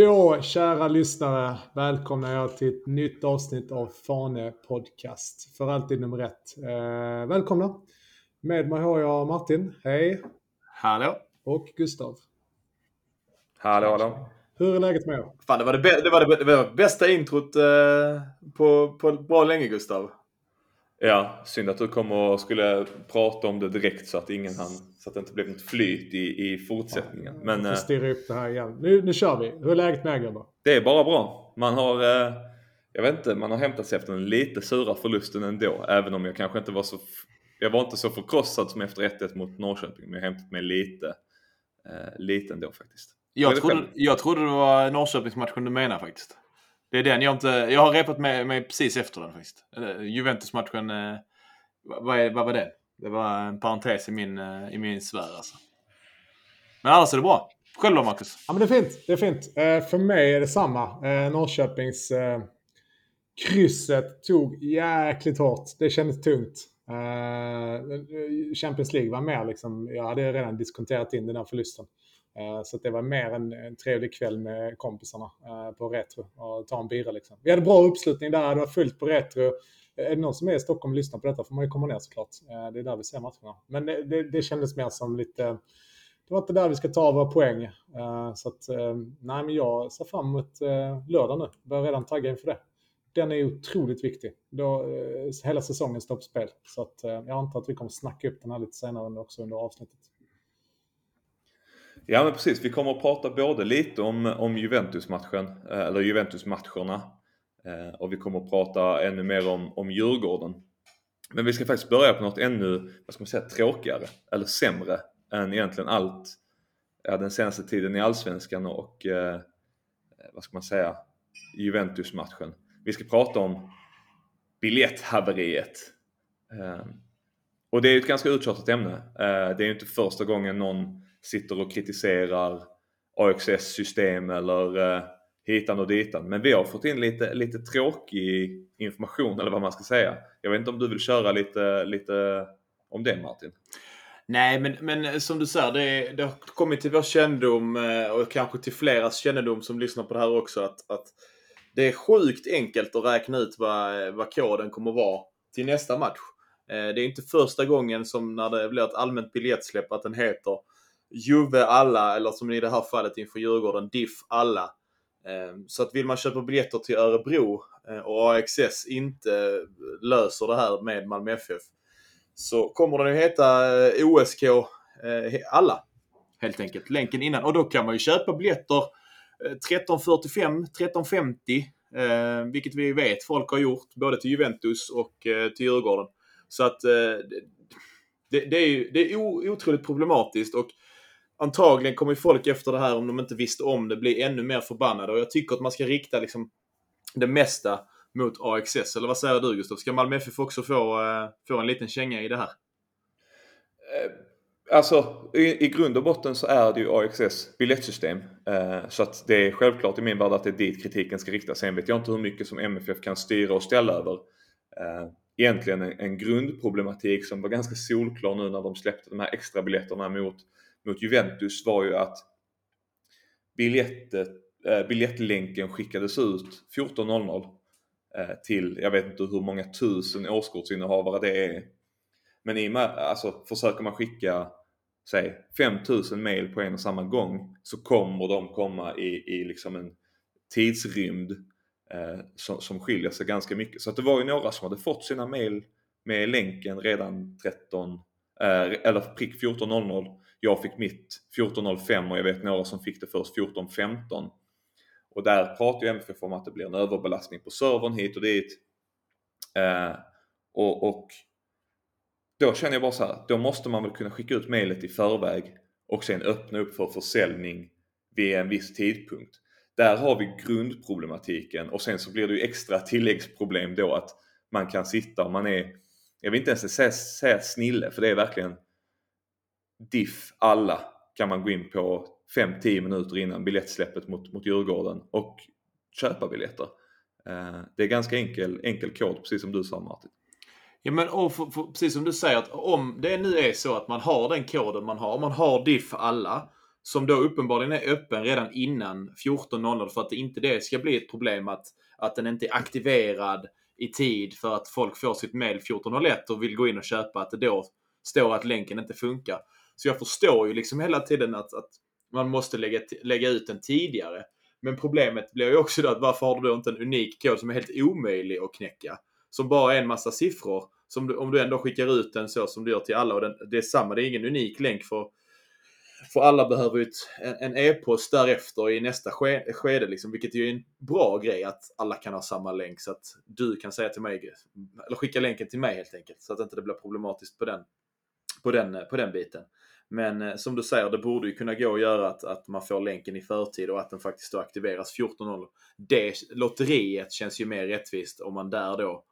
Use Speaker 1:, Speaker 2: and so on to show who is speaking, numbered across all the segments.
Speaker 1: Då, kära lyssnare, välkomnar jag till ett nytt avsnitt av Fane Podcast. För alltid nummer ett. Eh, välkomna! Med mig har jag Martin, hej!
Speaker 2: Hallå!
Speaker 1: Och Gustav.
Speaker 3: Hallå, hallå!
Speaker 1: Hur är läget med er?
Speaker 2: Fan, det var det, det, var det, det var bästa introt eh, på, på bra länge, Gustav.
Speaker 3: Ja, synd att du kom och skulle prata om det direkt så att ingen hann, så att det inte blev något flyt i, i fortsättningen.
Speaker 1: Ja,
Speaker 3: Men eh,
Speaker 1: styra upp det här igen. Nu, nu kör vi. Hur är läget med er grabbar?
Speaker 3: det är bara bra. Man har, eh, jag vet inte, man har hämtat sig efter den lite sura förlusten ändå. Även om jag kanske inte var så, jag var inte så förkrossad som efter 1-1 mot Norrköping. Men jag har hämtat mig lite, eh, lite ändå faktiskt.
Speaker 2: Jag trodde, jag trodde det var Norrköpingsmatchen du menade faktiskt. Det är den jag inte... Jag har repat mig, mig precis efter den faktiskt. Juventus-matchen, vad, vad vad var det? Det var en parentes i min, eh, i min sfär alltså. Men annars är det bra. Själv då Marcus?
Speaker 1: Ja, men det är fint. Det är fint. Eh, för mig är det samma. Eh, Norrköpings eh, krysset tog jäkligt hårt. Det kändes tungt. Eh, Champions League var mer liksom, jag hade redan diskonterat in den här förlusten. Eh, så att det var mer en, en trevlig kväll med kompisarna eh, på Retro och ta en bira liksom. Vi hade bra uppslutning där, det var fullt på Retro. Är det någon som är i Stockholm och lyssnar på detta får man ju komma ner såklart. Eh, det är där vi ser matcherna. Men det, det, det kändes mer som lite det var inte där vi ska ta våra poäng. Eh, så att, eh, nej men jag ser fram emot lördag nu. Börjar redan tagga inför det. Den är otroligt viktig. Då, hela säsongen står på spel. Så att, jag antar att vi kommer snacka upp den här lite senare under, också under avsnittet.
Speaker 3: Ja men precis, vi kommer att prata både lite om, om Juventus-matchen, eller Juventus-matcherna. Eh, och vi kommer att prata ännu mer om, om Djurgården. Men vi ska faktiskt börja på något ännu, vad ska man säga, tråkigare, eller sämre än egentligen allt ja, den senaste tiden i Allsvenskan och, eh, vad ska man säga, Juventus-matchen. Vi ska prata om biljetthaveriet. Eh, och det är ju ett ganska uttjatat ämne. Eh, det är ju inte första gången någon sitter och kritiserar AXS system eller eh, hitan och ditan. Men vi har fått in lite, lite tråkig information eller vad man ska säga. Jag vet inte om du vill köra lite, lite om det Martin?
Speaker 2: Nej, men, men som du säger, det, det har kommit till vår kännedom eh, och kanske till fleras kännedom som lyssnar på det här också att, att det är sjukt enkelt att räkna ut vad, vad koden kommer vara till nästa match. Eh, det är inte första gången som när det blir ett allmänt biljettsläpp att den heter Juve alla, eller som i det här fallet inför Djurgården, Diff alla. Ehm, så att vill man köpa biljetter till Örebro eh, och AXS inte löser det här med Malmö FF så kommer den ju heta eh, OSK eh, alla. Helt enkelt. Länken innan. Och då kan man ju köpa biljetter 13.45, 13.50. Vilket vi vet folk har gjort både till Juventus och till Djurgården. Så att det, det är ju det är otroligt problematiskt och antagligen kommer folk efter det här om de inte visste om det bli ännu mer förbannade. Och jag tycker att man ska rikta liksom det mesta mot AXS. Eller vad säger du Gustav? Ska Malmö FF också få, eh, få en liten känga i det här?
Speaker 3: Eh, alltså i, i grund och botten så är det ju AXS biljettsystem. Eh, så att det är självklart i min värld att det är dit kritiken ska riktas. Sen vet jag inte hur mycket som MFF kan styra och ställa över. Eh, egentligen en, en grundproblematik som var ganska solklar nu när de släppte de här extra biljetterna mot, mot Juventus var ju att biljettet, eh, biljettlänken skickades ut 14.00 eh, till, jag vet inte hur många tusen årskortsinnehavare det är. Men i och med, alltså försöker man skicka säg 5000 mail på en och samma gång så kommer de komma i, i liksom en tidsrymd eh, som, som skiljer sig ganska mycket. Så att det var ju några som hade fått sina mail med länken redan 13 eh, eller prick 14.00. Jag fick mitt 14.05 och jag vet några som fick det först 14.15. Och där pratar ju MFF om att det blir en överbelastning på servern hit och dit. Eh, och, och då känner jag bara så här, då måste man väl kunna skicka ut mejlet i förväg och sen öppna upp för försäljning vid en viss tidpunkt. Där har vi grundproblematiken och sen så blir det ju extra tilläggsproblem då att man kan sitta och man är, jag vill inte ens säga, säga snille för det är verkligen diff alla kan man gå in på 5-10 minuter innan biljettsläppet mot, mot Djurgården och köpa biljetter. Eh, det är ganska enkel, enkel kod precis som du sa Martin.
Speaker 2: Ja men och för, för, precis som du säger att om det nu är så att man har den koden man har, man har diff alla. som då uppenbarligen är öppen redan innan 14.00 för att inte det ska bli ett problem att, att den inte är aktiverad i tid för att folk får sitt mail 14.01 och vill gå in och köpa att det då står att länken inte funkar. Så jag förstår ju liksom hela tiden att, att man måste lägga, lägga ut den tidigare. Men problemet blir ju också då att varför har du då inte en unik kod som är helt omöjlig att knäcka? Som bara är en massa siffror. Som du, om du ändå skickar ut den så som du gör till alla och den, det är samma, det är ingen unik länk för för alla behöver ju en e-post därefter i nästa skede, liksom, vilket är ju en bra grej att alla kan ha samma länk så att du kan säga till mig, eller skicka länken till mig helt enkelt, så att inte det blir problematiskt på den, på den, på den biten. Men eh, som du säger, det borde ju kunna gå att göra att, att man får länken i förtid och att den faktiskt då aktiveras 14.00. Det lotteriet känns ju mer rättvist om man där då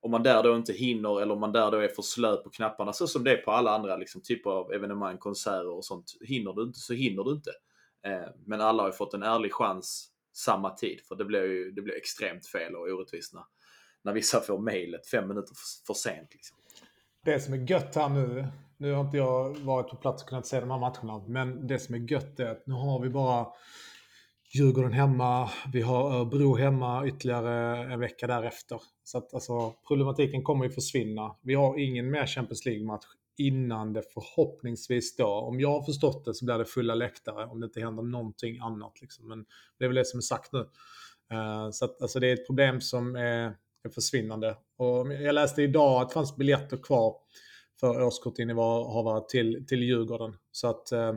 Speaker 2: om man där då inte hinner eller om man där då är för slö på knapparna så som det är på alla andra liksom, typer av evenemang, konserter och sånt. Hinner du inte så hinner du inte. Eh, men alla har ju fått en ärlig chans samma tid för det blir ju det blir extremt fel och orättvist när, när vissa får mejlet fem minuter för, för sent. Liksom.
Speaker 1: Det som är gött här nu, nu har inte jag varit på plats och kunnat se de här matcherna, men det som är gött är att nu har vi bara Djurgården hemma, vi har Örebro hemma ytterligare en vecka därefter. Så att alltså, problematiken kommer ju försvinna. Vi har ingen mer Champions League-match innan det förhoppningsvis då, om jag har förstått det, så blir det fulla läktare om det inte händer någonting annat. Liksom. Men det är väl det som är sagt nu. Uh, så att, alltså, det är ett problem som är, är försvinnande. Och jag läste idag att det fanns biljetter kvar för årskortinnehavare till, till Djurgården. Så att eh,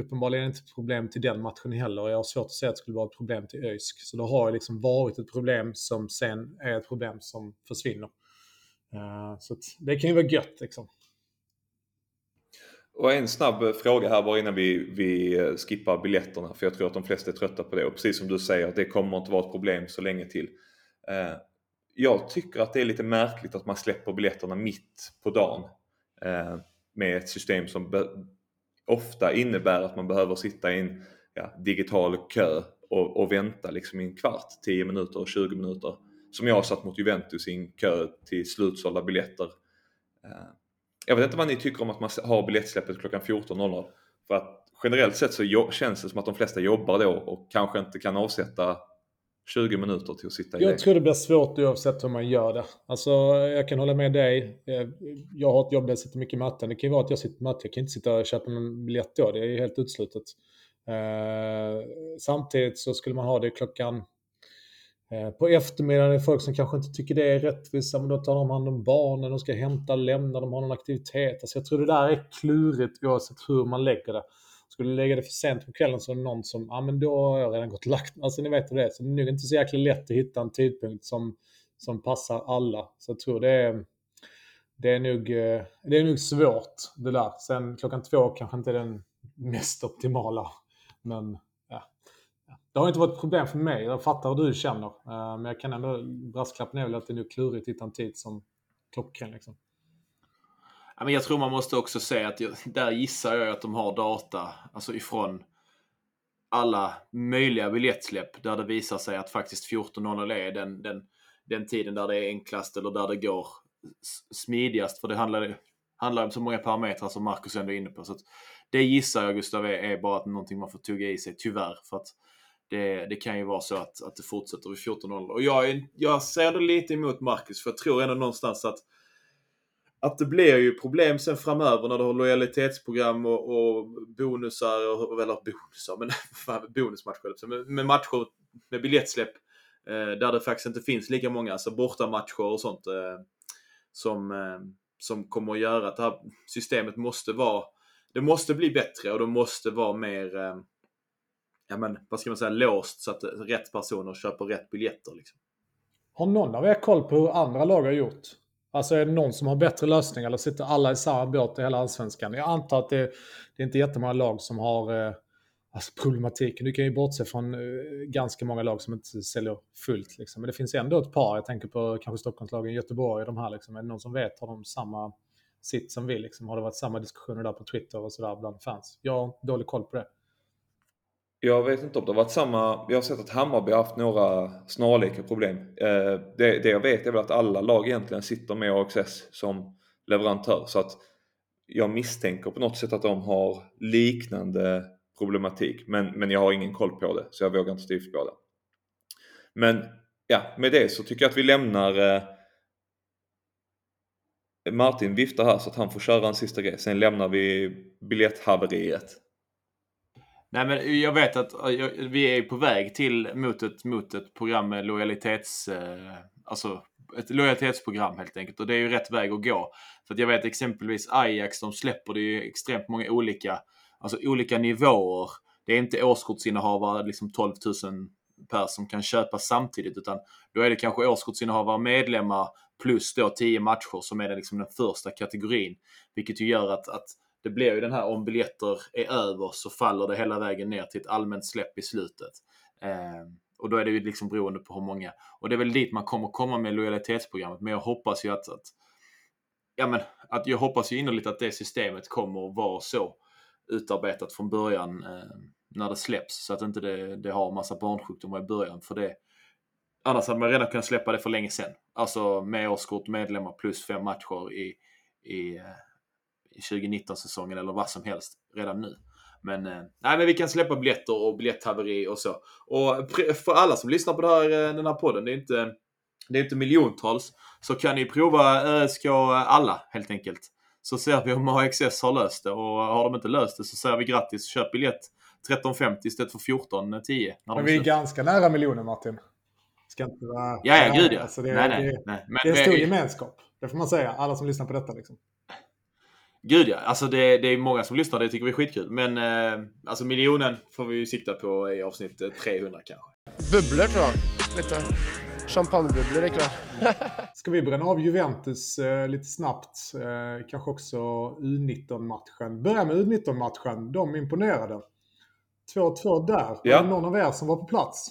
Speaker 1: uppenbarligen är det inte problem till den matchen heller. Jag har svårt att säga att det skulle vara ett problem till ÖISK. Så det har liksom varit ett problem som sen är ett problem som försvinner. Eh, så det kan ju vara gött liksom.
Speaker 3: Och en snabb fråga här bara innan vi, vi eh, skippar biljetterna för jag tror att de flesta är trötta på det och precis som du säger det kommer inte vara ett problem så länge till. Eh, jag tycker att det är lite märkligt att man släpper biljetterna mitt på dagen eh, med ett system som ofta innebär att man behöver sitta i en ja, digital kö och, och, vänta liksom i en kvart, 10 minuter, 20 minuter. Som jag har satt mot Juventus i en kö till slutsålda biljetter. Eh, jag vet inte vad ni tycker om att man har biljettsläppet klockan 14.00. För att generellt sett så känns det som att de flesta jobbar då och kanske inte kan avsätta 20 minuter till att sitta i
Speaker 1: Jag tror det blir svårt oavsett hur man gör det. Alltså, jag kan hålla med dig. Jag har ett jobb där jag sitter mycket möten. Det kan ju vara att jag sitter på möten. Jag kan inte sitta och köpa en biljett då. Det är helt utslutet. Eh, samtidigt så skulle man ha det klockan eh, på eftermiddagen är folk som kanske inte tycker det är rättvist, men då tar de hand om barnen, de ska hämta, lämna, de har någon aktivitet. Alltså jag tror det där är klurigt oavsett hur man lägger det. Skulle du lägga det för sent på kvällen så är det någon som, ja men då har jag redan gått och lagt Alltså ni vet hur det är. Så det är nog inte så jäkla lätt att hitta en tidpunkt som, som passar alla. Så jag tror det är, det är nog, eh, det är nog svårt det där. Sen klockan två kanske inte är den mest optimala. Men ja. Det har inte varit ett problem för mig. Jag fattar hur du känner. Eh, men jag kan ändå, brasklappen är väl att det är nog klurigt att hitta en tid som klockren liksom.
Speaker 2: Men jag tror man måste också säga att där gissar jag att de har data alltså ifrån alla möjliga biljettsläpp där det visar sig att faktiskt 14.00 är den, den, den tiden där det är enklast eller där det går smidigast. För det handlar, handlar om så många parametrar som Marcus ändå är inne på. Så det gissar jag Gustav är, är bara att någonting man får tugga i sig, tyvärr. För att det, det kan ju vara så att, att det fortsätter vid 14.00. Och jag, jag ser det lite emot Marcus, för jag tror ändå någonstans att att det blir ju problem sen framöver när du har lojalitetsprogram och, och bonusar, och, eller bonusar, men bonusmatcher, med, med matcher med biljettsläpp eh, där det faktiskt inte finns lika många, alltså bortamatcher och sånt eh, som, eh, som kommer att göra att det här systemet måste vara, det måste bli bättre och det måste vara mer, eh, ja men vad ska man säga, låst så att rätt personer köper rätt biljetter. Liksom.
Speaker 1: Har någon av er koll på hur andra lag har gjort? Alltså är det någon som har bättre lösning eller sitter alla i samma båt i hela allsvenskan? Jag antar att det, det är inte jättemånga lag som har eh, alltså problematiken. Du kan ju bortse från eh, ganska många lag som inte säljer fullt. Liksom. Men det finns ändå ett par. Jag tänker på kanske Stockholmslagen, Göteborg och de här. Liksom. Är det någon som vet? Har de samma sitt som vi? Liksom? Har det varit samma diskussioner där på Twitter och sådär bland fans? Jag har dålig koll på det.
Speaker 3: Jag vet inte om det har varit samma. Jag har sett att Hammarby har haft några snarlika problem. Eh, det, det jag vet är väl att alla lag egentligen sitter med AXS som leverantör. Så att jag misstänker på något sätt att de har liknande problematik. Men, men jag har ingen koll på det så jag vågar inte stifta det. Men ja, med det så tycker jag att vi lämnar eh, Martin viftar här så att han får köra en sista grej. Sen lämnar vi biljetthaveriet.
Speaker 2: Nej men jag vet att vi är på väg till mot ett, mot ett program med lojalitets... Eh, alltså ett lojalitetsprogram helt enkelt. Och det är ju rätt väg att gå. För att jag vet exempelvis Ajax, de släpper det ju extremt många olika, alltså olika nivåer. Det är inte årskortsinnehavare, liksom 12 000 per som kan köpa samtidigt utan då är det kanske årskortsinnehavare, medlemmar plus då 10 matcher som är liksom den första kategorin. Vilket ju gör att, att det blir ju den här om biljetter är över så faller det hela vägen ner till ett allmänt släpp i slutet. Eh, och då är det ju liksom beroende på hur många. Och det är väl dit man kommer komma med lojalitetsprogrammet. Men jag hoppas ju att, att ja men, att jag hoppas ju innerligt att det systemet kommer att vara så utarbetat från början eh, när det släpps. Så att inte det, det har massa barnsjukdomar i början. För det, annars hade man redan kunnat släppa det för länge sedan. Alltså med årskort, medlemmar plus fem matcher i, i, eh, i 2019-säsongen eller vad som helst redan nu. Men, eh, nej, men vi kan släppa biljetter och biljetthaveri och så. Och för alla som lyssnar på det här, eh, den här podden, det är inte, det är inte miljontals, så kan ni prova ÖSK alla helt enkelt. Så ser vi om AXS har löst det och har de inte löst det så säger vi grattis, köp biljett 13.50 istället för 14.10.
Speaker 1: Men vi är ganska nära miljonen Martin. Ska inte vara...
Speaker 2: Ja, ja, gud ja. Alltså det, nej, nej,
Speaker 1: det, nej. Men, det är en stor gemenskap. Det får man säga, alla som lyssnar på detta. Liksom.
Speaker 2: Gud ja, alltså det, det är många som lyssnar, det tycker vi är skitkul. Men eh, alltså miljonen får vi ju sikta på i avsnitt 300 kanske.
Speaker 4: Bubblor tror jag. Lite champagnebubblor ikväll.
Speaker 1: Ska vi bränna av Juventus eh, lite snabbt? Eh, kanske också U19-matchen. Börja med U19-matchen. De imponerade. 2-2 där. Ja. Var det någon av er som var på plats?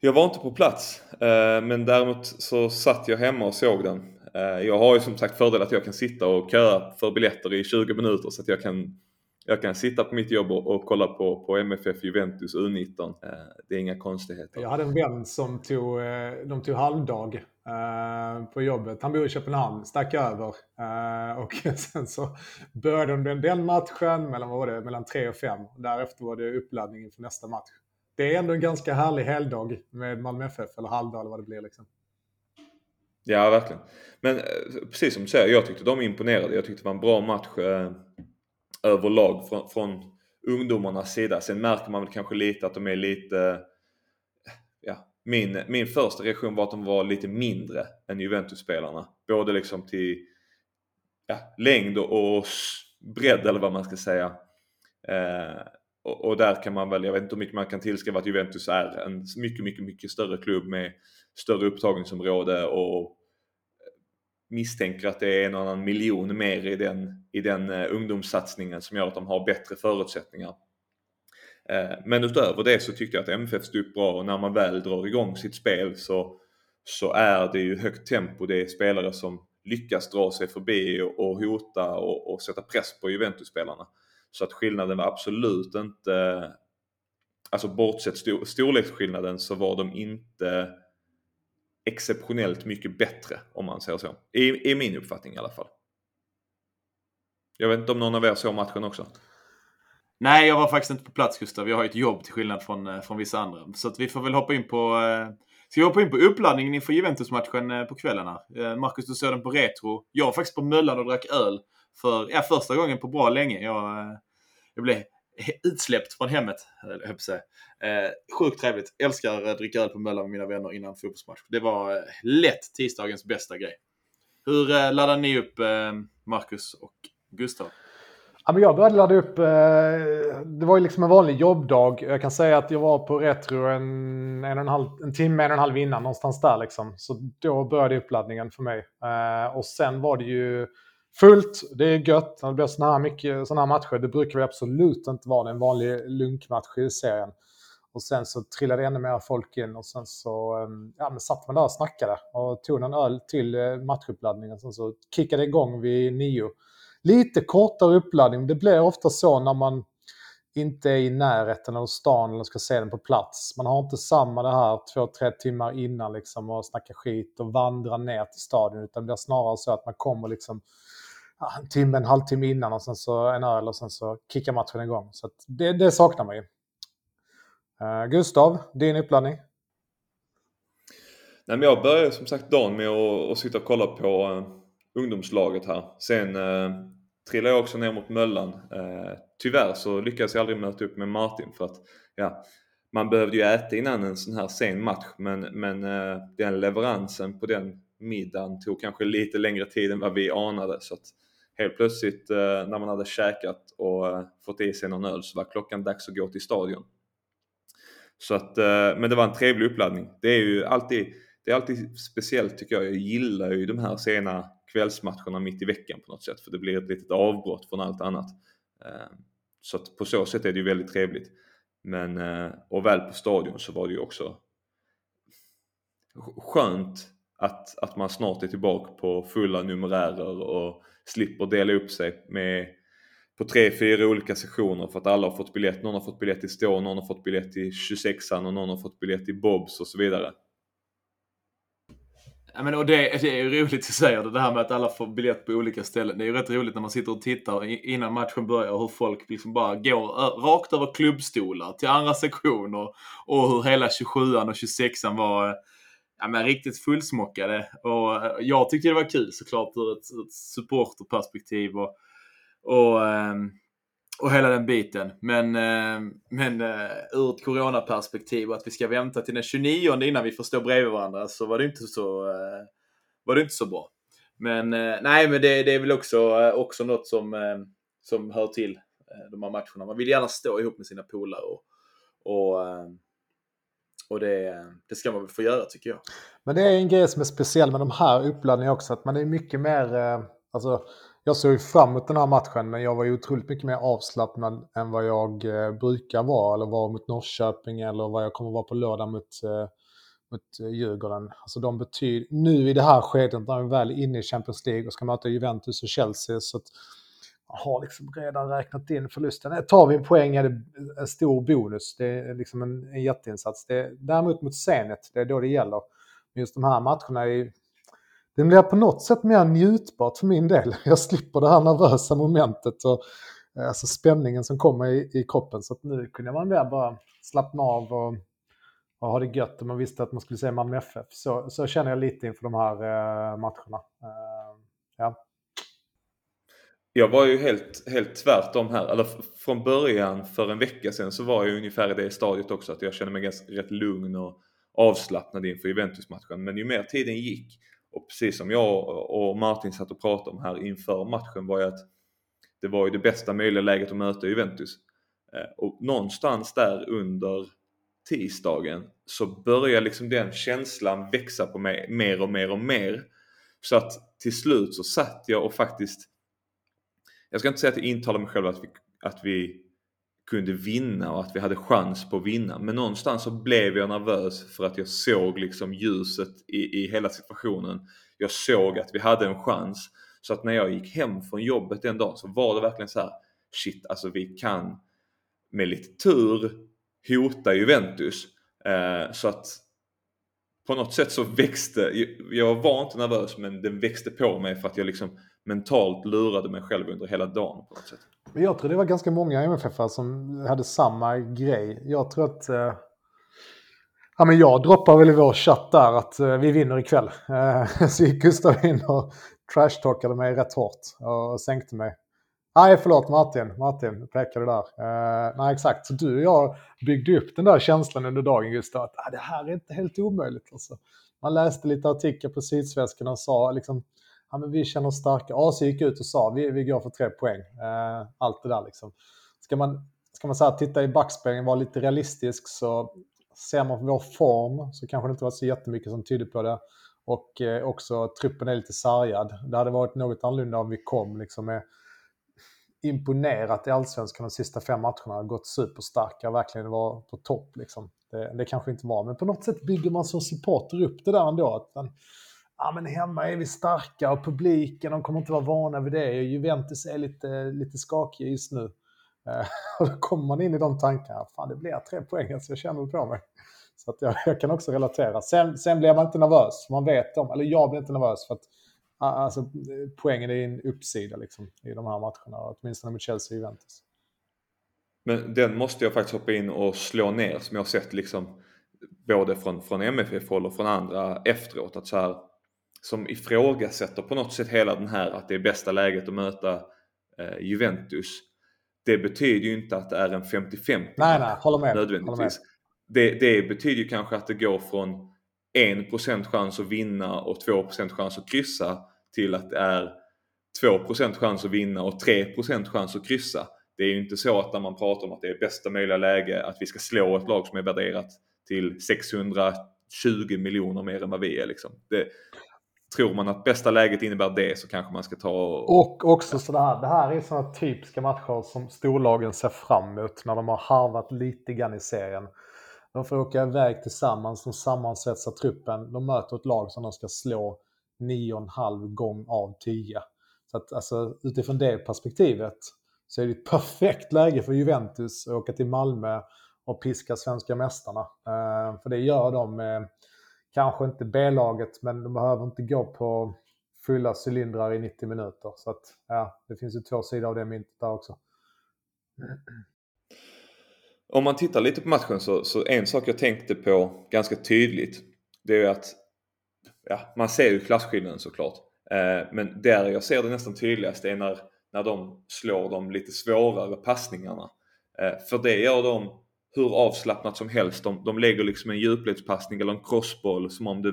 Speaker 3: Jag var inte på plats, eh, men däremot så satt jag hemma och såg den. Eh, jag har ju som sagt fördel att jag kan sitta och köa för biljetter i 20 minuter så att jag kan, jag kan sitta på mitt jobb och, och kolla på, på MFF Juventus U19. Eh, det är inga konstigheter.
Speaker 1: Jag hade en vän som tog, eh, de tog halvdag på jobbet. Han bor i Köpenhamn, stack över och sen så började de den matchen mellan, vad var det, mellan 3 och 5. Därefter var det uppladdning inför nästa match det är ändå en ganska härlig helgdag med Malmö FF, eller halvdag eller vad det blir. Liksom.
Speaker 3: Ja, verkligen. Men eh, precis som du säger, jag tyckte de imponerade. Jag tyckte det var en bra match eh, överlag från, från ungdomarnas sida. Sen märker man väl kanske lite att de är lite... Eh, ja, min, min första reaktion var att de var lite mindre än Juventus-spelarna. Både liksom till ja, längd och bredd eller vad man ska säga. Eh, och, och, där kan man väl, jag vet inte hur mycket man kan tillskriva att Juventus är en mycket, mycket, mycket större klubb med större upptagningsområde och misstänker att det är en annan miljon mer i den, i den eh, ungdomssatsningen som gör att de har bättre förutsättningar. Eh, men utöver det så tyckte jag att MFF stod upp bra och när man väl drar igång sitt spel så, så är det ju högt tempo. Det är spelare som lyckas dra sig förbi och, och hota och, och sätta press på Juventus-spelarna. Så att skillnaden var absolut inte, alltså bortsett stor, storleksskillnaden så var de inte exceptionellt mycket bättre om man säger så. I, I min uppfattning i alla fall. Jag vet inte om någon av er såg matchen också?
Speaker 2: Nej, jag var faktiskt inte på plats Gustav. Jag har ett jobb till skillnad från, eh, från vissa andra. Så att vi får väl hoppa in på eh, Ska vi hoppa in på uppladdningen inför Juventus-matchen eh, på kvällen här? Eh, Marcus, du såg den på Retro. Jag var faktiskt på Möllan och drack öl för ja, första gången på bra länge. Jag, eh, jag blev utsläppt från hemmet, höll jag säga. Eh, sjukt trevligt. Älskar att dricka öl på Möllan med mina vänner innan fotbollsmatch. Det var eh, lätt tisdagens bästa grej. Hur eh, laddade ni upp eh, Marcus och Gustav?
Speaker 1: Ja, men jag började ladda upp, eh, det var ju liksom en vanlig jobbdag. Jag kan säga att jag var på Retro en, en, en, halv, en timme, en och en halv innan, någonstans där liksom. Så då började uppladdningen för mig. Eh, och sen var det ju fullt, det är gött. När det blir sådana här, mycket, såna här matcher, det brukar vi absolut inte vara. Det är en vanlig lunkmatch i serien. Och sen så trillade ännu mer folk in och sen så ehm, ja, men satt man där och snackade och tog en öl till eh, matchuppladdningen. Sen så kickade det igång vid nio. Lite kortare uppladdning. Det blir ofta så när man inte är i närheten av stan eller ska se den på plats. Man har inte samma det här två, tre timmar innan liksom och snacka skit och vandra ner till stadion utan det blir snarare så att man kommer liksom en timme, en halvtimme innan och sen så en öl och sen så kickar matchen igång. Så det, det saknar man ju. Uh, Gustav, din uppladdning?
Speaker 3: Nej, men jag började som sagt dagen med att, att sitta och kolla på uh, ungdomslaget här. Sen eh, uh, trillade jag också ner mot Möllan. Uh, tyvärr så lyckades jag aldrig möta upp med Martin för att ja, man behövde ju äta innan en sån här sen match men, men uh, den leveransen på den middagen tog kanske lite längre tid än vad vi anade. Så att helt plötsligt eh, när man hade käkat och eh, fått i sig någon öl så var klockan dags att gå till stadion. Så att, eh, men det var en trevlig uppladdning. Det är ju alltid det är alltid speciellt tycker jag. Jag gillar ju de här sena kvällsmatcherna mitt i veckan på något sätt för det blir ett litet avbrott från allt annat. Så att på så sätt är det ju väldigt trevligt. Men, och väl på stadion så var det ju också skönt att, att man snart är tillbaka på fulla numerärer och slipper dela upp sig med på tre, fyra olika sektioner för att alla har fått biljett. Någon har fått biljett i stå, någon har fått biljett i 26an och någon har fått biljett i Bobs och så vidare.
Speaker 2: Ja, men, och det, det är roligt att säga det, det här med att alla får biljett på olika ställen. Det är ju rätt roligt när man sitter och tittar innan matchen börjar hur folk liksom bara går rakt över klubbstolar till andra sektioner och hur hela 27an och 26an var ja, men, riktigt fullsmockade. Och eh, jag tyckte det var kul såklart ur ett, ett supporterperspektiv och, och ehm, och hela den biten. Men, eh, men eh, ur ett coronaperspektiv och att vi ska vänta till den 29 innan vi får stå bredvid varandra så var det inte så, var det inte så bra. Men nej, men det, det är väl också, också något som, som hör till de här matcherna. Man vill gärna stå ihop med sina polare och, och, ehm, och det, det ska man väl få göra tycker jag.
Speaker 1: Men det är en grej som är speciell med de här uppladdningarna också, att man är mycket mer, eh, alltså jag såg ju fram emot den här matchen, men jag var ju otroligt mycket mer avslappnad än vad jag eh, brukar vara, eller vara mot Norrköping, eller vad jag kommer vara på lördag mot, eh, mot Djurgården. Alltså de betyder, nu i det här skedet, när vi väl är inne i Champions League och ska möta Juventus och Chelsea, så att har liksom redan räknat in förlusten. Eh, tar vi en poäng är det en stor bonus, det är liksom en, en jätteinsats. Det är, däremot mot Zenit, det är då det gäller. Men just de här matcherna är det blir på något sätt mer njutbart för min del. Jag slipper det här nervösa momentet och eh, alltså spänningen som kommer i, i kroppen. Så att nu kunde man där bara slappna av och, och ha det gött. Och man visste att man skulle se Malmö FF. Så, så känner jag lite inför de här eh, matcherna. Eh.
Speaker 3: Jag var ju helt, helt tvärtom här. Eller från början för en vecka sedan så var jag ungefär i det stadiet också. Att jag kände mig ganska, rätt lugn och avslappnad inför Juventus-matchen. Men ju mer tiden gick och precis som jag och Martin satt och pratade om här inför matchen var ju att det var ju det bästa möjliga läget att möta Juventus. Eh, och någonstans där under tisdagen så börjar liksom den känslan växa på mig mer och mer och mer. Så att till slut så satt jag och faktiskt, jag ska inte säga att jag intalar mig själv att vi, att vi kunde vinna och att vi hade chans på att vinna. Men någonstans så blev jag nervös för att jag såg liksom ljuset i, i hela situationen. Jag såg att vi hade en chans. Så att när jag gick hem från jobbet den dagen så var det verkligen så här shit, alltså vi kan med lite tur hota Juventus. Eh, så att på något sätt så växte, jag var inte nervös men den växte på mig för att jag liksom mentalt lurade mig själv under hela dagen på något sätt.
Speaker 1: Jag tror det var ganska många MFF som hade samma grej. Jag tror att... Eh, ja, men jag droppar väl i vår chatt där att eh, vi vinner ikväll. Eh, så gick Gustav in och trashtalkade mig rätt hårt och sänkte mig. Nej, förlåt Martin. Martin pekade där. Eh, nej, exakt. Så du och jag byggde upp den där känslan under dagen just att ah, det här är inte helt omöjligt. Alltså. Man läste lite artiklar på Sydsvenskan och sa liksom, ja, men vi känner oss starka. AC gick ut och sa vi, vi går för tre poäng. Eh, allt det där liksom. Ska man, ska man så här, titta i backspegeln, vara lite realistisk så ser man på vår form så kanske det inte var så jättemycket som tydde på det. Och eh, också truppen är lite sargad. Det hade varit något annorlunda om vi kom liksom med imponerat i allsvenskan de sista fem matcherna. Gått superstarka och verkligen var på topp. Liksom. Det, det kanske inte var, men på något sätt bygger man som supporter upp det där ändå. Att man, ja, men hemma är vi starka och publiken, de kommer inte vara vana vid det. Juventus är lite, lite skakiga just nu. Eh, och då kommer man in i de tankarna. Fan, det blir tre poäng, alltså jag känner på mig. Så att jag, jag kan också relatera. Sen, sen blir man inte nervös, man vet om, eller jag blir inte nervös för att alltså, poängen är en uppsida liksom, i de här matcherna, åtminstone mot Chelsea och Juventus.
Speaker 3: Men den måste jag faktiskt hoppa in och slå ner som jag har sett liksom både från, från MFF-håll och från andra efteråt. Att så här, som ifrågasätter på något sätt hela den här att det är bästa läget att möta eh, Juventus. Det betyder ju inte att det är en 50-50
Speaker 1: Nej, nej, håller med.
Speaker 3: nödvändigtvis.
Speaker 1: Håller med.
Speaker 3: Det, det betyder ju kanske att det går från 1% chans att vinna och 2% chans att kryssa till att det är 2% chans att vinna och 3% chans att kryssa. Det är ju inte så att när man pratar om att det är bästa möjliga läge att vi ska slå ett lag som är värderat till 620 miljoner mer än vad vi är. Liksom. Det, tror man att bästa läget innebär det så kanske man ska ta och...
Speaker 1: Och också sådär, det här är sådana typiska matcher som storlagen ser fram emot när de har harvat lite grann i serien. De får åka iväg tillsammans, de sammansvetsar truppen, de möter ett lag som de ska slå 9,5 gång av 10. Så att alltså, utifrån det perspektivet så är det ett perfekt läge för Juventus att åka till Malmö och piska svenska mästarna. Eh, för det gör de med, kanske inte B-laget, men de behöver inte gå på fulla cylindrar i 90 minuter. Så att, ja, det finns ju två sidor av det myntet där också.
Speaker 3: Om man tittar lite på matchen så, så en sak jag tänkte på ganska tydligt det är ju att ja, man ser ju klasskillnaden såklart. Eh, men där jag ser det nästan tydligast är när, när de slår de lite svårare passningarna. Eh, för det gör de hur avslappnat som helst. De, de lägger liksom en djupledspassning eller en crossboll som om det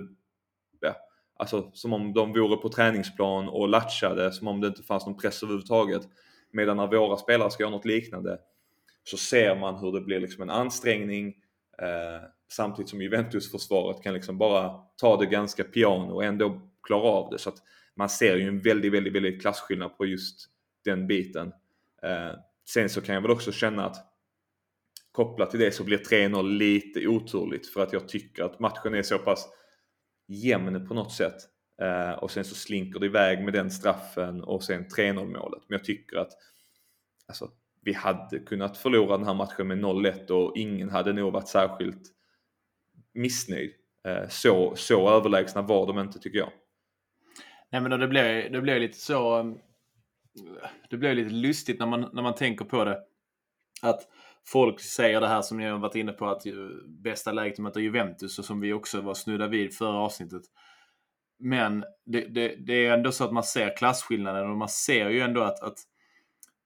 Speaker 3: ja, alltså som om de vore på träningsplan och latchade som om det inte fanns någon press överhuvudtaget. Medan när våra spelare ska göra något liknande så ser man hur det blir liksom en ansträngning eh, samtidigt som Juventus-försvaret kan liksom bara ta det ganska piano och ändå klara av det. Så att man ser ju en väldigt, väldigt, väldigt klasskillnad på just den biten. Eh, sen så kan jag väl också känna att kopplat till det så blir 3-0 lite oturligt för att jag tycker att matchen är så pass jämn på något sätt. Eh, och sen så slinker det iväg med den straffen och sen 3-0 målet. Men jag tycker att alltså, vi hade kunnat förlora den här matchen med 0-1 och ingen hade nog varit särskilt missnöjd. Eh, så, så överlägsna var de inte tycker jag.
Speaker 2: Nej men det blev, det blev lite så... Eh, det blev lite lustigt när man, när man tänker på det. Att folk säger det här som ni har varit inne på att bästa läget att möta Juventus och som vi också var snudda vid förra avsnittet. Men det, det, det är ändå så att man ser klasskillnaden och man ser ju ändå att, att,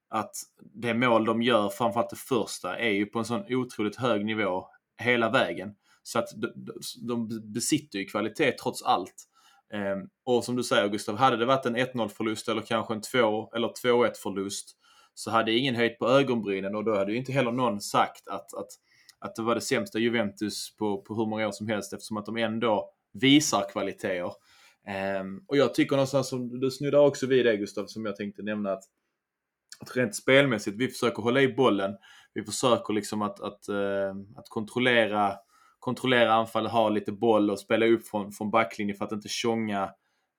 Speaker 2: att det mål de gör, framförallt det första, är ju på en sån otroligt hög nivå hela vägen. Så att de, de- besitter ju kvalitet trots allt. Ehm, och som du säger Gustav, hade det varit en 1-0 förlust eller kanske en 2 eller 2-1 förlust så hade ingen höjt på ögonbrynen och då hade ju inte heller någon sagt att, att, att det var det sämsta Juventus på, på hur många år som helst eftersom att de ändå visar kvaliteter. Um, och jag tycker någonstans, som du snuddar också vid det Gustav, som jag tänkte nämna att, att rent spelmässigt, vi försöker hålla i bollen. Vi försöker liksom att, att, uh, att kontrollera, kontrollera anfallet, ha lite boll och spela upp från, från backlinjen för att inte tjonga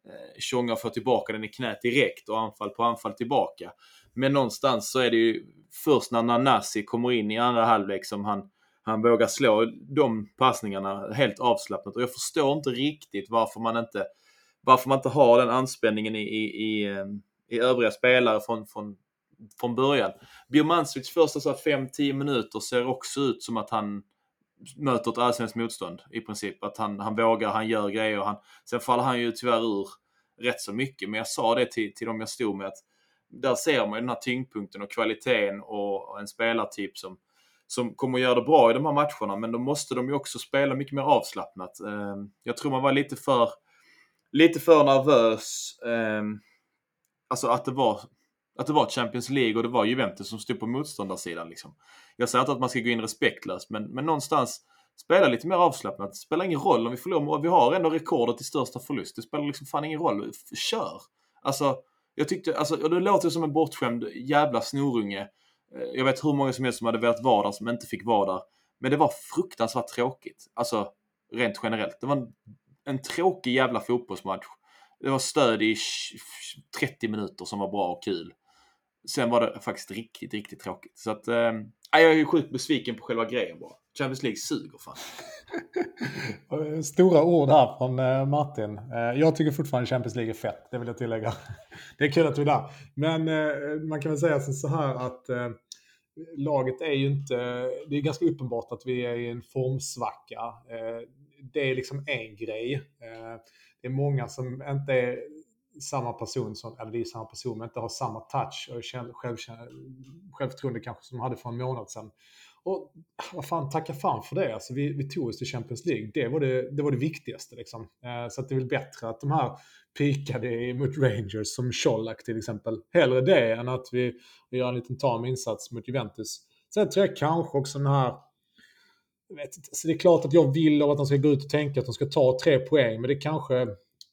Speaker 2: eh, tjonga och få tillbaka den i knät direkt och anfall på anfall tillbaka. Men någonstans så är det ju först när Nanasi kommer in i andra halvlek som han, han vågar slå de passningarna helt avslappnat. Och jag förstår inte riktigt varför man inte, varför man inte har den anspänningen i, i, i, ehm, i övriga spelare från, från, från början. Biomancevics första 5-10 minuter ser också ut som att han möter ett allsvenskt motstånd i princip. Att han, han vågar, han gör grejer. Han, sen faller han ju tyvärr ur rätt så mycket. Men jag sa det till, till dem jag stod med att där ser man ju den här tyngdpunkten och kvaliteten och en spelartyp som, som kommer att göra det bra i de här matcherna. Men då måste de ju också spela mycket mer avslappnat. Ehm, jag tror man var lite för, lite för nervös. Ehm, alltså att det var att det var Champions League och det var Juventus som stod på motståndarsidan. Liksom. Jag säger inte att man ska gå in respektlöst, men, men någonstans spela lite mer avslappnat. Det spelar ingen roll om vi förlorar. Vi har ändå rekordet i största förlust. Det spelar liksom fan ingen roll. Kör! Alltså, jag tyckte, alltså, och det låter som en bortskämd jävla snorunge. Eh, jag vet hur många som helst som hade velat vara där som inte fick vara där. Men det var fruktansvärt tråkigt. Alltså, rent generellt. Det var en, en tråkig jävla fotbollsmatch. Det var stöd i 30 minuter som var bra och kul. Sen var det faktiskt riktigt, riktigt tråkigt. Så att, eh, jag är ju sjukt besviken på själva grejen bara. Champions League suger fan.
Speaker 1: Stora ord här från eh, Martin. Eh, jag tycker fortfarande Champions League är fett, det vill jag tillägga. Det är kul att du är där. Men eh, man kan väl säga så här att laget är ju inte... Det är ganska uppenbart att vi är i en formsvacka. Det är liksom en grej. Det är många som inte är samma person, som, eller det är samma person, men inte har samma touch och själv, självförtroende kanske som de hade för en månad sedan. Och vad fan, tacka fan för det. Alltså, vi, vi tog oss till Champions League. Det var det, det, var det viktigaste. Liksom. Eh, så att det är väl bättre att de här pikade mot Rangers som Colak till exempel. Hellre det än att vi, vi gör en liten tam insats mot Juventus. Sen tror jag kanske också den här jag vet inte, så det är klart att jag vill att de ska gå ut och tänka att de ska ta tre poäng, men det kanske,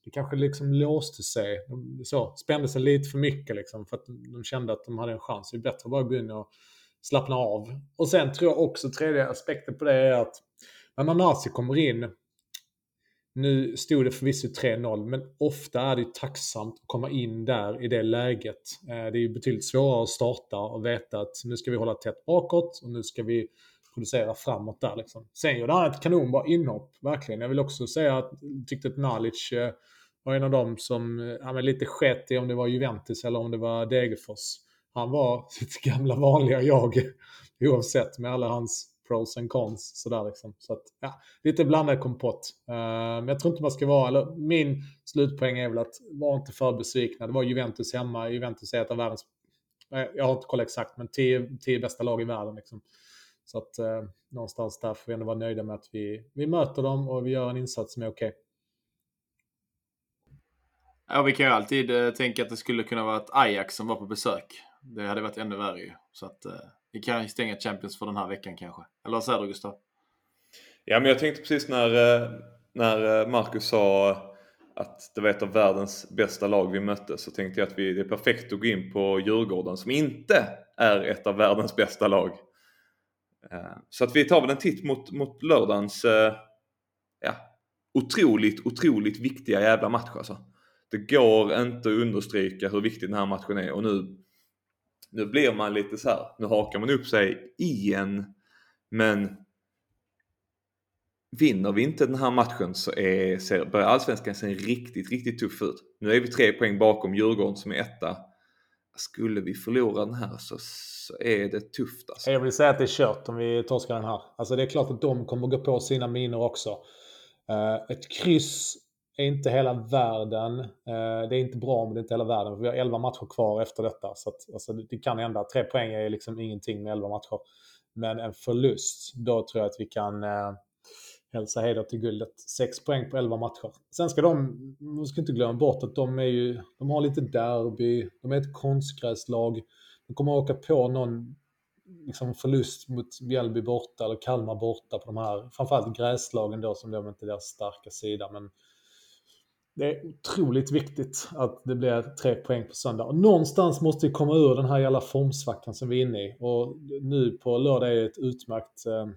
Speaker 1: det kanske liksom låste sig. De, så, spände sig lite för mycket liksom, för att de kände att de hade en chans. Det är bättre att bara gå in och slappna av. Och sen tror jag också tredje aspekten på det är att när Nanasi kommer in, nu stod det förvisso 3-0, men ofta är det ju tacksamt att komma in där i det läget. Eh, det är ju betydligt svårare att starta och veta att nu ska vi hålla tätt bakåt och nu ska vi producera framåt där liksom. Sen gjorde han ett kanonbra inhopp, verkligen. Jag vill också säga att jag tyckte att Nalic eh, var en av dem som, ja, lite skett i om det var Juventus eller om det var Degerfors han var sitt gamla vanliga jag oavsett med alla hans pros and cons. Sådär liksom. Så att, ja, lite blandad kompott. Uh, men jag tror inte man ska vara, eller min slutpoäng är väl att var inte för besvikna. Det var Juventus hemma. Juventus är ett av världens, jag har inte kollat exakt, men tio, tio bästa lag i världen. Liksom. Så att uh, någonstans där får vi ändå vara nöjda med att vi, vi möter dem och vi gör en insats som är okej. Okay.
Speaker 2: Ja, vi kan ju alltid uh, tänka att det skulle kunna vara ett Ajax som var på besök. Det hade varit ännu värre ju. Så att eh, vi kan stänga Champions för den här veckan kanske. Eller vad säger du Gustav?
Speaker 3: Ja, men jag tänkte precis när, eh, när eh, Marcus sa att det var ett av världens bästa lag vi mötte så tänkte jag att vi, det är perfekt att gå in på Djurgården som inte är ett av världens bästa lag. Eh, så att vi tar väl en titt mot, mot lördagens ja, otroligt, otroligt viktiga jävla match alltså. Det går inte att understryka hur viktig den här matchen är och nu nu blir man lite så här, nu hakar man upp sig igen. Men vinner vi inte den här matchen så är, ser, börjar allsvenskan se riktigt, riktigt tuff ut. Nu är vi tre poäng bakom Djurgården som är etta. Skulle vi förlora den här så, så är det tufft alltså.
Speaker 1: Jag vill säga att det är kört om vi torskar den här. Alltså det är klart att de kommer gå på sina minor också. Eh, ett kryss är inte hela världen. Eh, det är inte bra men det är inte hela världen. Vi har 11 matcher kvar efter detta. Så att, alltså, det kan hända. Tre poäng är liksom ingenting med 11 matcher. Men en förlust, då tror jag att vi kan eh, hälsa då till guldet. 6 poäng på 11 matcher. Sen ska de, man ska inte glömma bort att de är ju, de har lite derby, de är ett konstgräslag. De kommer att åka på någon liksom förlust mot Mjällby borta eller Kalmar borta på de här, framförallt gräslagen då som de inte är deras starka sida. Men det är otroligt viktigt att det blir tre poäng på söndag. Och någonstans måste vi komma ur den här jävla formsvackan som vi är inne i. Och nu på lördag är det ett utmärkt, eh,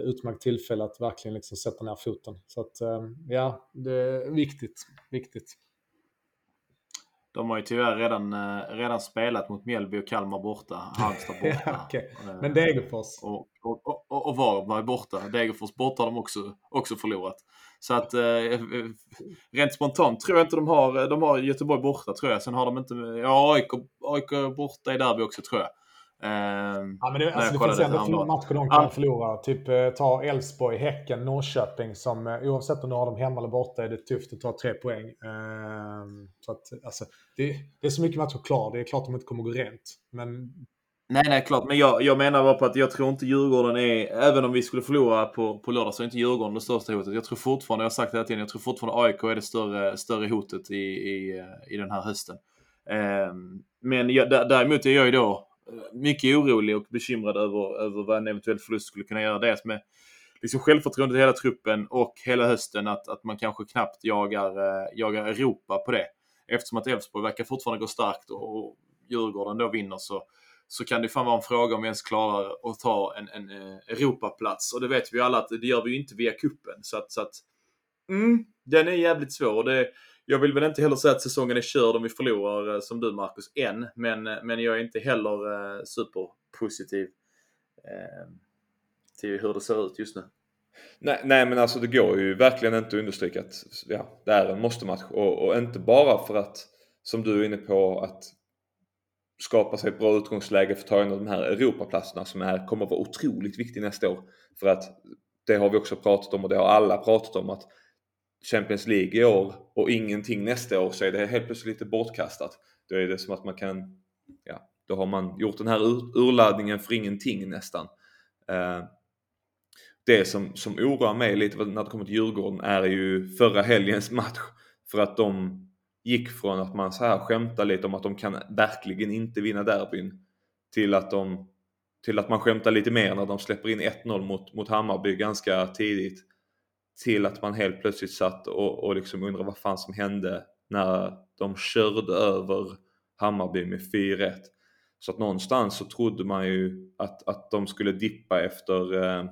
Speaker 1: utmärkt tillfälle att verkligen liksom sätta ner foten. Så att eh, ja, det är viktigt. viktigt.
Speaker 2: De har ju tyvärr redan, eh, redan spelat mot Mjällby och Kalmar borta. Halmstad borta.
Speaker 1: okay. Men Degerfors?
Speaker 2: Och, och, och, och Varberg borta. Degerfors borta har de också, också förlorat. Så att eh, rent spontant tror jag inte de har, de har Göteborg borta tror jag. Sen har de inte, ja AIK, AIK borta i derby också tror jag.
Speaker 1: Eh, ja, men det, alltså, det finns ändå matcher de kan ja. förlora. Typ eh, ta Elfsborg, Häcken, Norrköping som eh, oavsett om du har dem hemma eller borta är det tufft att ta tre poäng. Eh, så att, alltså, det, det, är så mycket matcher klar. Det är klart de inte kommer gå rent. Men
Speaker 2: Nej, nej, klart. Men jag, jag menar bara på att jag tror inte Djurgården är, även om vi skulle förlora på, på lördag så är inte Djurgården det största hotet. Jag tror fortfarande, jag har sagt det hela tiden, jag tror fortfarande AIK är det större, större hotet i, i, eh, i den här hösten. Eh, men jag, däremot är jag ju då eh, mycket orolig och bekymrad över, över vad en eventuell förlust skulle kunna göra. Dels med liksom självförtroendet i hela truppen och hela hösten att, att man kanske knappt jagar, eh, jagar Europa på det. Eftersom att Elfsborg verkar fortfarande gå starkt och Djurgården då vinner så så kan det fan vara en fråga om vi ens klarar att ta en, en eh, Europaplats. Och det vet vi ju alla att det gör vi ju inte via kuppen Så att, så att mm, den är jävligt svår. Det, jag vill väl inte heller säga att säsongen är körd om vi förlorar eh, som du Marcus, än. Men, eh, men jag är inte heller superpositiv eh, till hur det ser ut just nu.
Speaker 3: Nej, nej men alltså det går ju verkligen inte att understryka att ja, det är en måste-match och, och inte bara för att som du är inne på att skapa sig ett bra utgångsläge för att ta en av de här Europaplatserna som är, kommer att vara otroligt viktig nästa år. För att det har vi också pratat om och det har alla pratat om att Champions League i år och ingenting nästa år så är det helt plötsligt lite bortkastat. Då är det som att man kan, ja, då har man gjort den här ur, urladdningen för ingenting nästan. Eh, det som, som oroar mig lite när det kommer till Djurgården är ju förra helgens match. För att de gick från att man så här skämtar lite om att de kan verkligen inte vinna derbyn till att, de, till att man skämtar lite mer när de släpper in 1-0 mot, mot Hammarby ganska tidigt. Till att man helt plötsligt satt och, och liksom undrar vad fan som hände när de körde över Hammarby med 4-1. Så att någonstans så trodde man ju att, att de skulle dippa efter eh,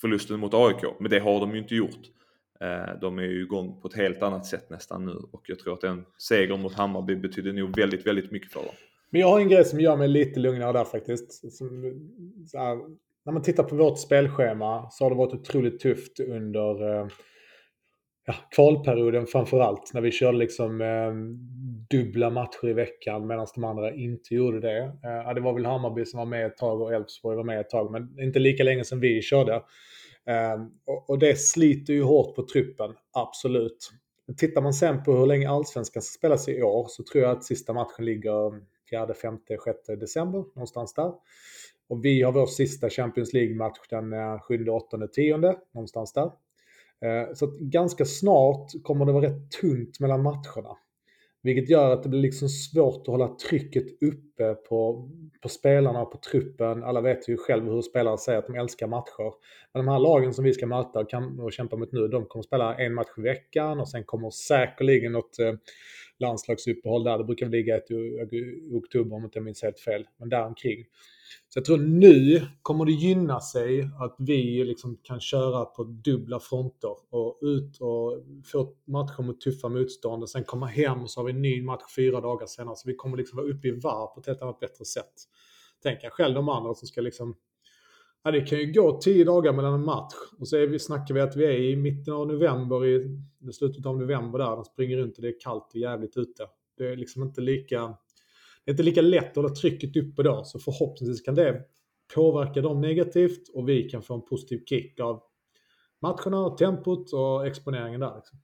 Speaker 3: förlusten mot AIK. Men det har de ju inte gjort. Eh, de är ju igång på ett helt annat sätt nästan nu och jag tror att en seger mot Hammarby betyder nog väldigt, väldigt mycket för dem.
Speaker 1: Men jag har en grej som gör mig lite lugnare där faktiskt. Som, här, när man tittar på vårt spelschema så har det varit otroligt tufft under eh, ja, kvalperioden framförallt. När vi körde liksom eh, dubbla matcher i veckan medan de andra inte gjorde det. Eh, det var väl Hammarby som var med ett tag och Elfsborg var med ett tag, men inte lika länge som vi körde. Ehm, och, och, det sliter ju hårt på truppen, absolut. Men tittar man sen på hur länge allsvenskan ska spelas i år så tror jag att sista matchen ligger 4, 5, 6 december, någonstans där. Och vi har vår sista Champions League-match den 7, 8, 10, någonstans där. Ehm, så att ganska snart kommer det vara rätt tunt mellan matcherna. Vilket gör att det blir liksom svårt att hålla trycket uppe Eh, på, på spelarna och på truppen. Alla vet ju själv hur spelare säger att de älskar matcher. Men de här lagen som vi ska möta och, kan, och kämpa mot nu, de kommer spela en match i veckan och sen kommer säkerligen något eh, landslagsuppehåll där. Det brukar ligga ett i oktober om jag inte minns helt fel. Men däromkring. Så jag tror nu kommer det gynna sig att vi liksom kan köra på dubbla fronter och ut och få matcher mot tuffa motstånd och sen komma hem och så har vi en ny match fyra dagar senare. Så vi kommer liksom vara uppe i varv på ett helt annat bättre sätt. Tänk själv de andra som ska liksom Ja, det kan ju gå tio dagar mellan en match och så är vi, snackar vi att vi är i mitten av november, i slutet av november där, de springer runt och det är kallt och jävligt ute. Det är liksom inte lika det är inte lika lätt att hålla trycket uppe då, så förhoppningsvis kan det påverka dem negativt och vi kan få en positiv kick av matcherna, tempot och exponeringen där. Liksom.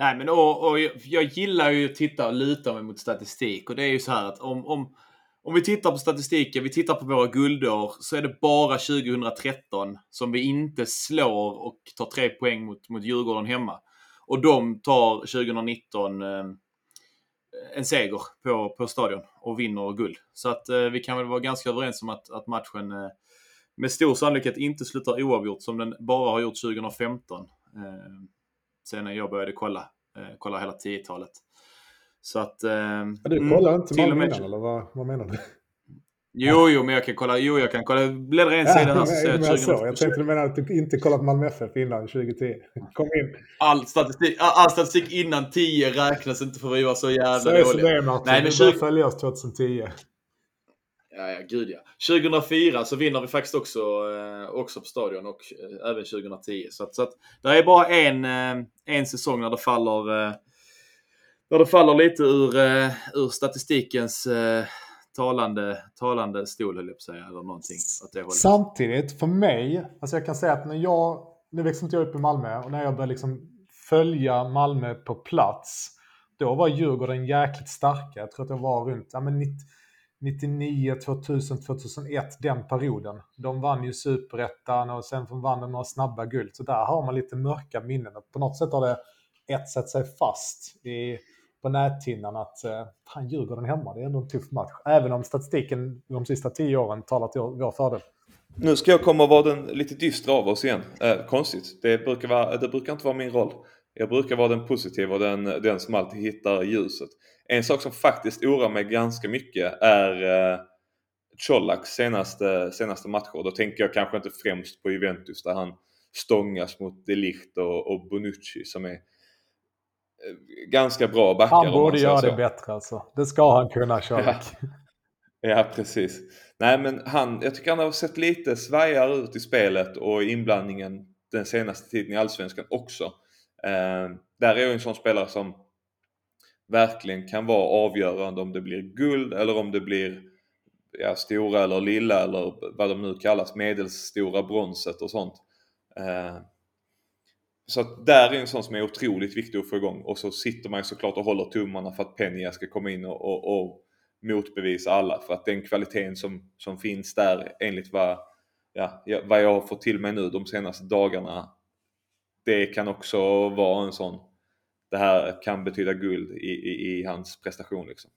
Speaker 2: Nej, men och, och jag gillar ju att titta och luta mig mot statistik och det är ju så här att om, om, om vi tittar på statistiken, vi tittar på våra guldår, så är det bara 2013 som vi inte slår och tar tre poäng mot, mot Djurgården hemma. Och de tar 2019 eh, en seger på, på stadion och vinner guld. Så att eh, vi kan väl vara ganska överens om att, att matchen eh, med stor sannolikhet inte slutar oavgjort som den bara har gjort 2015. Sen jag började kolla, eh, kolla hela 10-talet. Så att... Eh,
Speaker 1: ja, du kollar inte Malmö innan eller vad, vad menar du?
Speaker 2: Jo, jo, men jag kan kolla. Jo, jag kan kolla. Bläddra en sida här så ser
Speaker 1: jag 20... Jag tänkte du menar att du inte kollat Malmö FF innan 2010. Kom in.
Speaker 2: All statistik, all statistik innan 10 räknas inte för vi var så jävla
Speaker 1: dåliga. Så är det Martin. Nej, men 20... Du följa oss 2010.
Speaker 2: Ja, ja, gud ja. 2004 så vinner vi faktiskt också, eh, också på Stadion och eh, även 2010. Så att, så att det är bara en, eh, en säsong när det faller, när det faller lite ur, ur statistikens talande, talande stol, höll jag på att säga, eller någonting.
Speaker 1: Samtidigt, för mig, alltså jag kan säga att när jag, nu växte inte jag upp i Malmö, och när jag började liksom följa Malmö på plats, då var Djurgården jäkligt starka. Jag tror att det var runt ja, men 99, 2000, 2001, den perioden. De vann ju superettan och sen vann de några snabba guld. Så där har man lite mörka minnen. På något sätt har det etsat sig fast i på näthinnan att eh, fan, Djurgården hemma, det är ändå en tuff match. Även om statistiken de sista tio åren talar till vår fördel.
Speaker 3: Nu ska jag komma och vara den lite dystra av oss igen. Eh, konstigt. Det brukar, vara, det brukar inte vara min roll. Jag brukar vara den positiva och den, den som alltid hittar ljuset. En sak som faktiskt oroar mig ganska mycket är eh, Colaks senaste, senaste matcher. Då tänker jag kanske inte främst på Juventus där han stångas mot Delicht och, och Bonucci som är ganska bra backar.
Speaker 1: Han borde göra det bättre alltså. Det ska han kunna, Sherlock. Ja.
Speaker 3: Ja, precis. Nej, men han, jag tycker han har sett lite svajigare ut i spelet och inblandningen den senaste tiden i Allsvenskan också. Eh, där är ju en sån spelare som verkligen kan vara avgörande om det blir guld eller om det blir ja, stora eller lilla eller vad de nu kallas, medelstora bronset och sånt. Eh, så att där är en sån som är otroligt viktig att få igång och så sitter man ju såklart och håller tummarna för att Penya ska komma in och, och, och motbevisa alla för att den kvaliteten som, som finns där enligt vad, ja, vad jag har fått till mig nu de senaste dagarna det kan också vara en sån det här kan betyda guld i, i, i hans prestation liksom.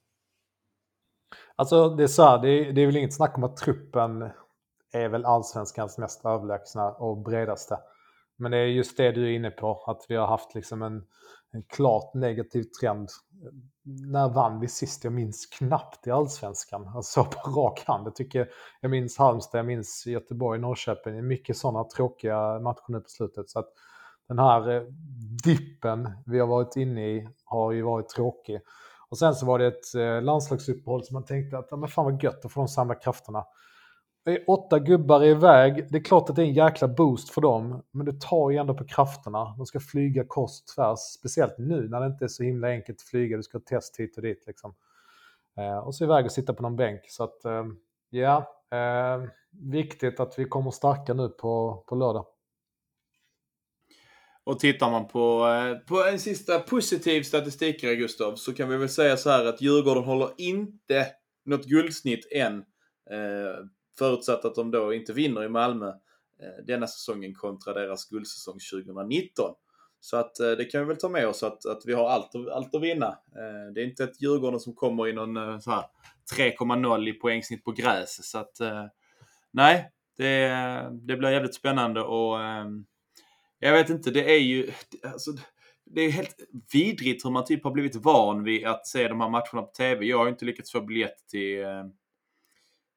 Speaker 1: Alltså det är så här, det är, det är väl inget snack om att truppen är väl allsvenskans mest överlägsna och bredaste. Men det är just det du är inne på, att vi har haft liksom en, en klart negativ trend. När vann vi sist? Jag minns knappt i allsvenskan. Alltså på rak hand. Jag, tycker, jag minns Halmstad, jag minns Göteborg, Norrköping. Mycket sådana tråkiga matcher nu på slutet. Så att den här eh, dippen vi har varit inne i har ju varit tråkig. Och sen så var det ett eh, landslagsuppehåll som man tänkte att men fan vad gött, då får de samla krafterna. Åtta gubbar iväg, det är klart att det är en jäkla boost för dem, men det tar ju ändå på krafterna. De ska flyga kors tvärs, speciellt nu när det inte är så himla enkelt att flyga, du ska ha test hit och dit liksom. Eh, och så iväg och sitta på någon bänk. Så att, eh, ja, eh, viktigt att vi kommer starka nu på, på lördag.
Speaker 2: Och tittar man på, eh, på en sista positiv statistik, Gustav, så kan vi väl säga så här att Djurgården håller inte något guldsnitt än. Eh, förutsatt att de då inte vinner i Malmö eh, denna säsongen kontra deras guldsäsong 2019. Så att det kan vi väl ta med oss att, att vi har allt, allt att vinna. Det är inte ett Djurgården som kommer i någon så här 3,0 i poängsnitt på gräs. Så att nej, det, det blir jävligt spännande och ehm, jag vet inte, det är ju... Alltså, det är helt vidrigt hur man typ har blivit van vid att se de här matcherna på TV. Jag har inte lyckats få biljett till, eh,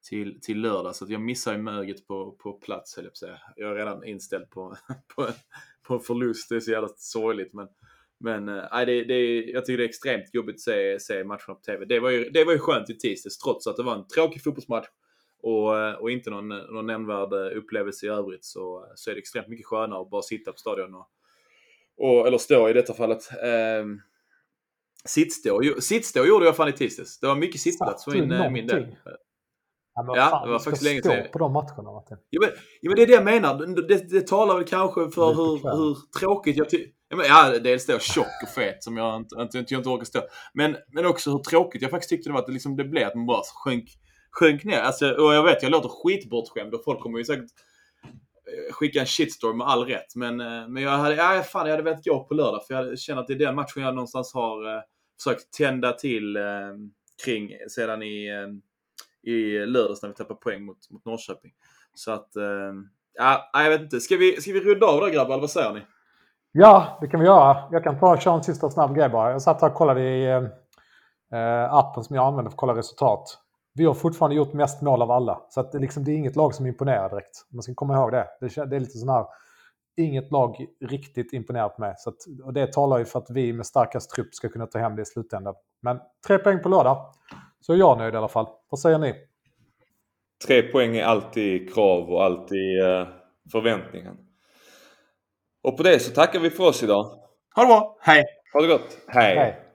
Speaker 2: till, till lördag så att jag missar ju möget på, på plats, höll jag på säga. Jag är redan inställd på, på, på en förlust. Det är så jävla sorgligt. Men, men äh, det, det, jag tycker det är extremt jobbigt att se, se matcherna på TV. Det var, ju, det var ju skönt i tisdags trots att det var en tråkig fotbollsmatch och, eh, och inte någon, någon nämnvärd eh, upplevelse i övrigt så, så är det extremt mycket skönare att bara sitta på stadion och, och eller stå i detta fallet. Eh, sittstå, sittstå gjorde jag fan i tisdags. Det var mycket sittplats för min, eh, min del.
Speaker 1: Ja, men ja, fan, det var faktiskt länge sedan. på de matcherna Martin.
Speaker 2: Ja men, ja, men det är det jag menar. Det, det talar väl kanske för hur, hur tråkigt jag tycker... Ja, ja, dels då tjock och fet som jag inte, inte, jag inte orkar stå. Men, men också hur tråkigt jag faktiskt tyckte det var att det, liksom, det blev att man bara sjönk sjönk ner. Alltså, och jag vet, jag låter skitbortskämd och folk kommer ju säkert eh, skicka en shitstorm med all rätt. Men, eh, men jag hade, ja, fan, jag hade velat gå på lördag för jag känner att det är den matchen jag någonstans har eh, försökt tända till eh, kring sedan i, eh, i lördags när vi tappade poäng mot, mot Norrköping. Så att, eh, ja, jag vet inte. Ska vi, ska vi runda av där grabbar, eller vad säger ni?
Speaker 1: Ja, det kan vi göra. Jag kan ta köra en sista snabb grej bara. Jag satt här och kollade i eh, eh appen som jag använder för att kolla resultat vi har fortfarande gjort mest mål av alla. Så att det, liksom, det är inget lag som imponerar direkt. Man ska komma ihåg det. Det, det är lite sån här, inget lag riktigt imponerat med. Så att, och det talar ju för att vi med starkast trupp ska kunna ta hem det i slutändan. Men tre poäng på lördag. Så är jag nöjd i alla fall. Vad säger ni?
Speaker 3: Tre poäng är alltid krav och alltid uh, förväntningen. Och på det så tackar vi för oss idag.
Speaker 2: Ha det bra. Hej!
Speaker 3: Ha det gott. Hej. Hej.